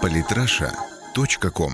Политраша.ком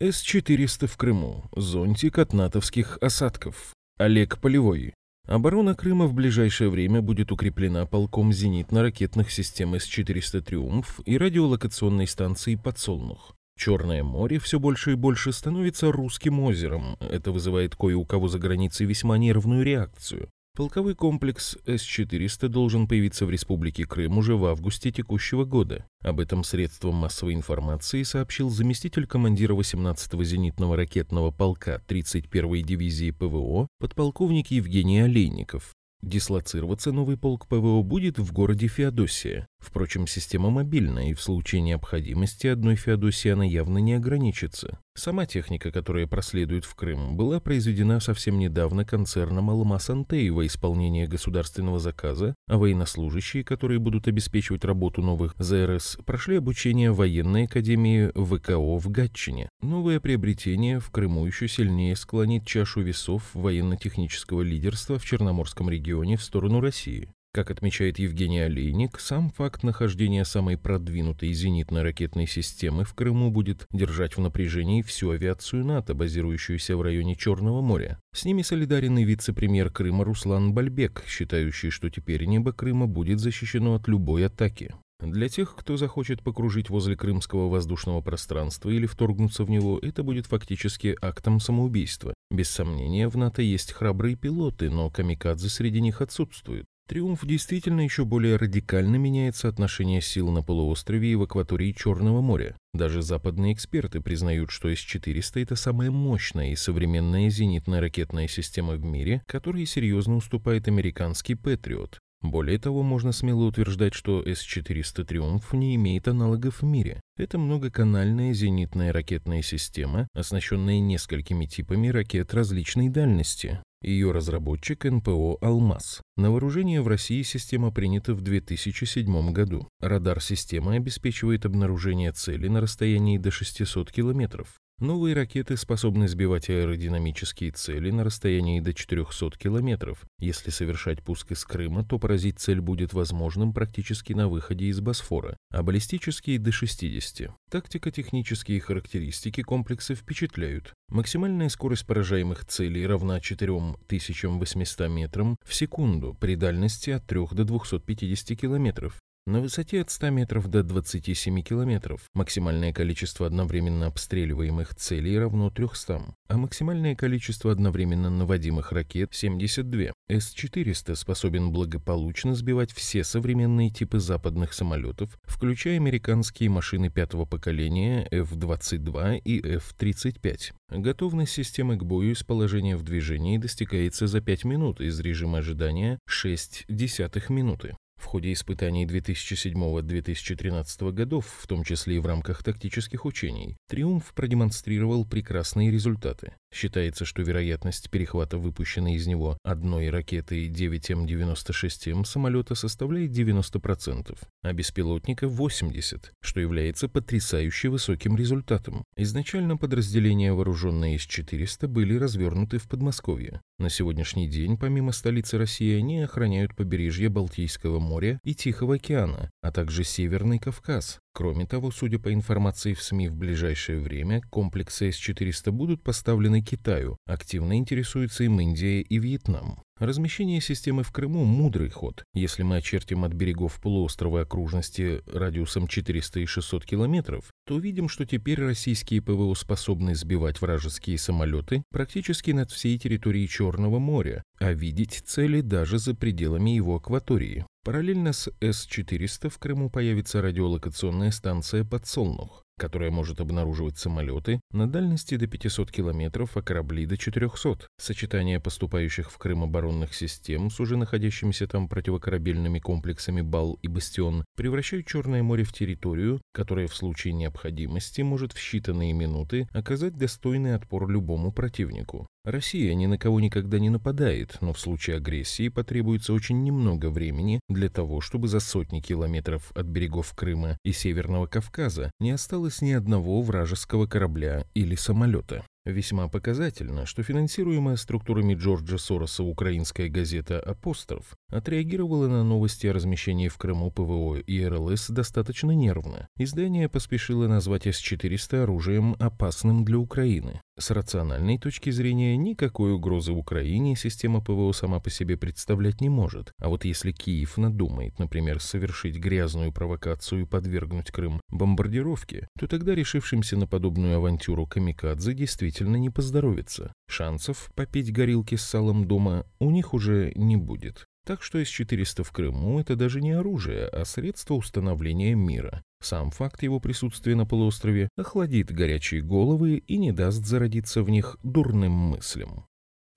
С-400 в Крыму. Зонтик от натовских осадков. Олег Полевой. Оборона Крыма в ближайшее время будет укреплена полком зенитно-ракетных систем С-400 «Триумф» и радиолокационной станцией «Подсолнух». Черное море все больше и больше становится русским озером. Это вызывает кое у кого за границей весьма нервную реакцию. Полковой комплекс С-400 должен появиться в Республике Крым уже в августе текущего года. Об этом средством массовой информации сообщил заместитель командира 18-го зенитного ракетного полка 31-й дивизии ПВО подполковник Евгений Олейников. Дислоцироваться новый полк ПВО будет в городе Феодосия. Впрочем, система мобильная, и в случае необходимости одной Феодосии она явно не ограничится. Сама техника, которая проследует в Крым, была произведена совсем недавно концерном «Алмаз Антей» во исполнение государственного заказа, а военнослужащие, которые будут обеспечивать работу новых ЗРС, прошли обучение в военной академии ВКО в Гатчине. Новое приобретение в Крыму еще сильнее склонит чашу весов военно-технического лидерства в Черноморском регионе в сторону России. Как отмечает Евгений Олейник, сам факт нахождения самой продвинутой зенитно-ракетной системы в Крыму будет держать в напряжении всю авиацию НАТО, базирующуюся в районе Черного моря. С ними солидарен и вице-премьер Крыма Руслан Бальбек, считающий, что теперь небо Крыма будет защищено от любой атаки. Для тех, кто захочет покружить возле крымского воздушного пространства или вторгнуться в него, это будет фактически актом самоубийства. Без сомнения, в НАТО есть храбрые пилоты, но камикадзе среди них отсутствуют. Триумф действительно еще более радикально меняет соотношение сил на полуострове и в акватории Черного моря. Даже западные эксперты признают, что С-400 это самая мощная и современная зенитная ракетная система в мире, которой серьезно уступает американский «Патриот». Более того, можно смело утверждать, что С-400 «Триумф» не имеет аналогов в мире. Это многоканальная зенитная ракетная система, оснащенная несколькими типами ракет различной дальности. Ее разработчик НПО «Алмаз». На вооружение в России система принята в 2007 году. Радар системы обеспечивает обнаружение цели на расстоянии до 600 километров. Новые ракеты способны сбивать аэродинамические цели на расстоянии до 400 километров. Если совершать пуск из Крыма, то поразить цель будет возможным практически на выходе из Босфора, а баллистические до 60. Тактико-технические характеристики комплекса впечатляют. Максимальная скорость поражаемых целей равна 4800 метрам в секунду при дальности от 3 до 250 километров. На высоте от 100 метров до 27 километров максимальное количество одновременно обстреливаемых целей равно 300, а максимальное количество одновременно наводимых ракет 72. С-400 способен благополучно сбивать все современные типы западных самолетов, включая американские машины пятого поколения F-22 и F-35. Готовность системы к бою из положения в движении достигается за 5 минут из режима ожидания 6 десятых минуты. В ходе испытаний 2007-2013 годов, в том числе и в рамках тактических учений, «Триумф» продемонстрировал прекрасные результаты. Считается, что вероятность перехвата выпущенной из него одной ракеты 9М96М самолета составляет 90%, а беспилотника 80%, что является потрясающе высоким результатом. Изначально подразделения, вооруженные С-400, были развернуты в Подмосковье. На сегодняшний день, помимо столицы России, они охраняют побережье Балтийского моря и Тихого океана, а также Северный Кавказ. Кроме того, судя по информации в СМИ в ближайшее время, комплексы С-400 будут поставлены Китаю. Активно интересуются им Индия и Вьетнам. Размещение системы в Крыму – мудрый ход. Если мы очертим от берегов полуострова окружности радиусом 400 и 600 километров, то увидим, что теперь российские ПВО способны сбивать вражеские самолеты практически над всей территорией Черного моря, а видеть цели даже за пределами его акватории. Параллельно с С-400 в Крыму появится радиолокационная станция «Подсолнух», которая может обнаруживать самолеты на дальности до 500 километров, а корабли до 400. Сочетание поступающих в Крым оборонных систем с уже находящимися там противокорабельными комплексами «Бал» и «Бастион» превращают Черное море в территорию, которая в случае необходимости может в считанные минуты оказать достойный отпор любому противнику. Россия ни на кого никогда не нападает, но в случае агрессии потребуется очень немного времени для того, чтобы за сотни километров от берегов Крыма и Северного Кавказа не осталось ни одного вражеского корабля или самолета. Весьма показательно, что финансируемая структурами Джорджа Сороса украинская газета «Апостроф» отреагировала на новости о размещении в Крыму ПВО и РЛС достаточно нервно. Издание поспешило назвать С-400 оружием, опасным для Украины. С рациональной точки зрения, никакой угрозы Украине система ПВО сама по себе представлять не может. А вот если Киев надумает, например, совершить грязную провокацию и подвергнуть Крым бомбардировке, то тогда решившимся на подобную авантюру камикадзе действительно не поздоровится. Шансов попить горилки с салом дома у них уже не будет. Так что С-400 в Крыму – это даже не оружие, а средство установления мира. Сам факт его присутствия на полуострове охладит горячие головы и не даст зародиться в них дурным мыслям.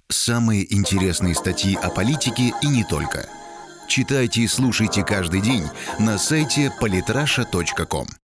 Самые интересные статьи о политике и не только. Читайте и слушайте каждый день на сайте polytrasha.com.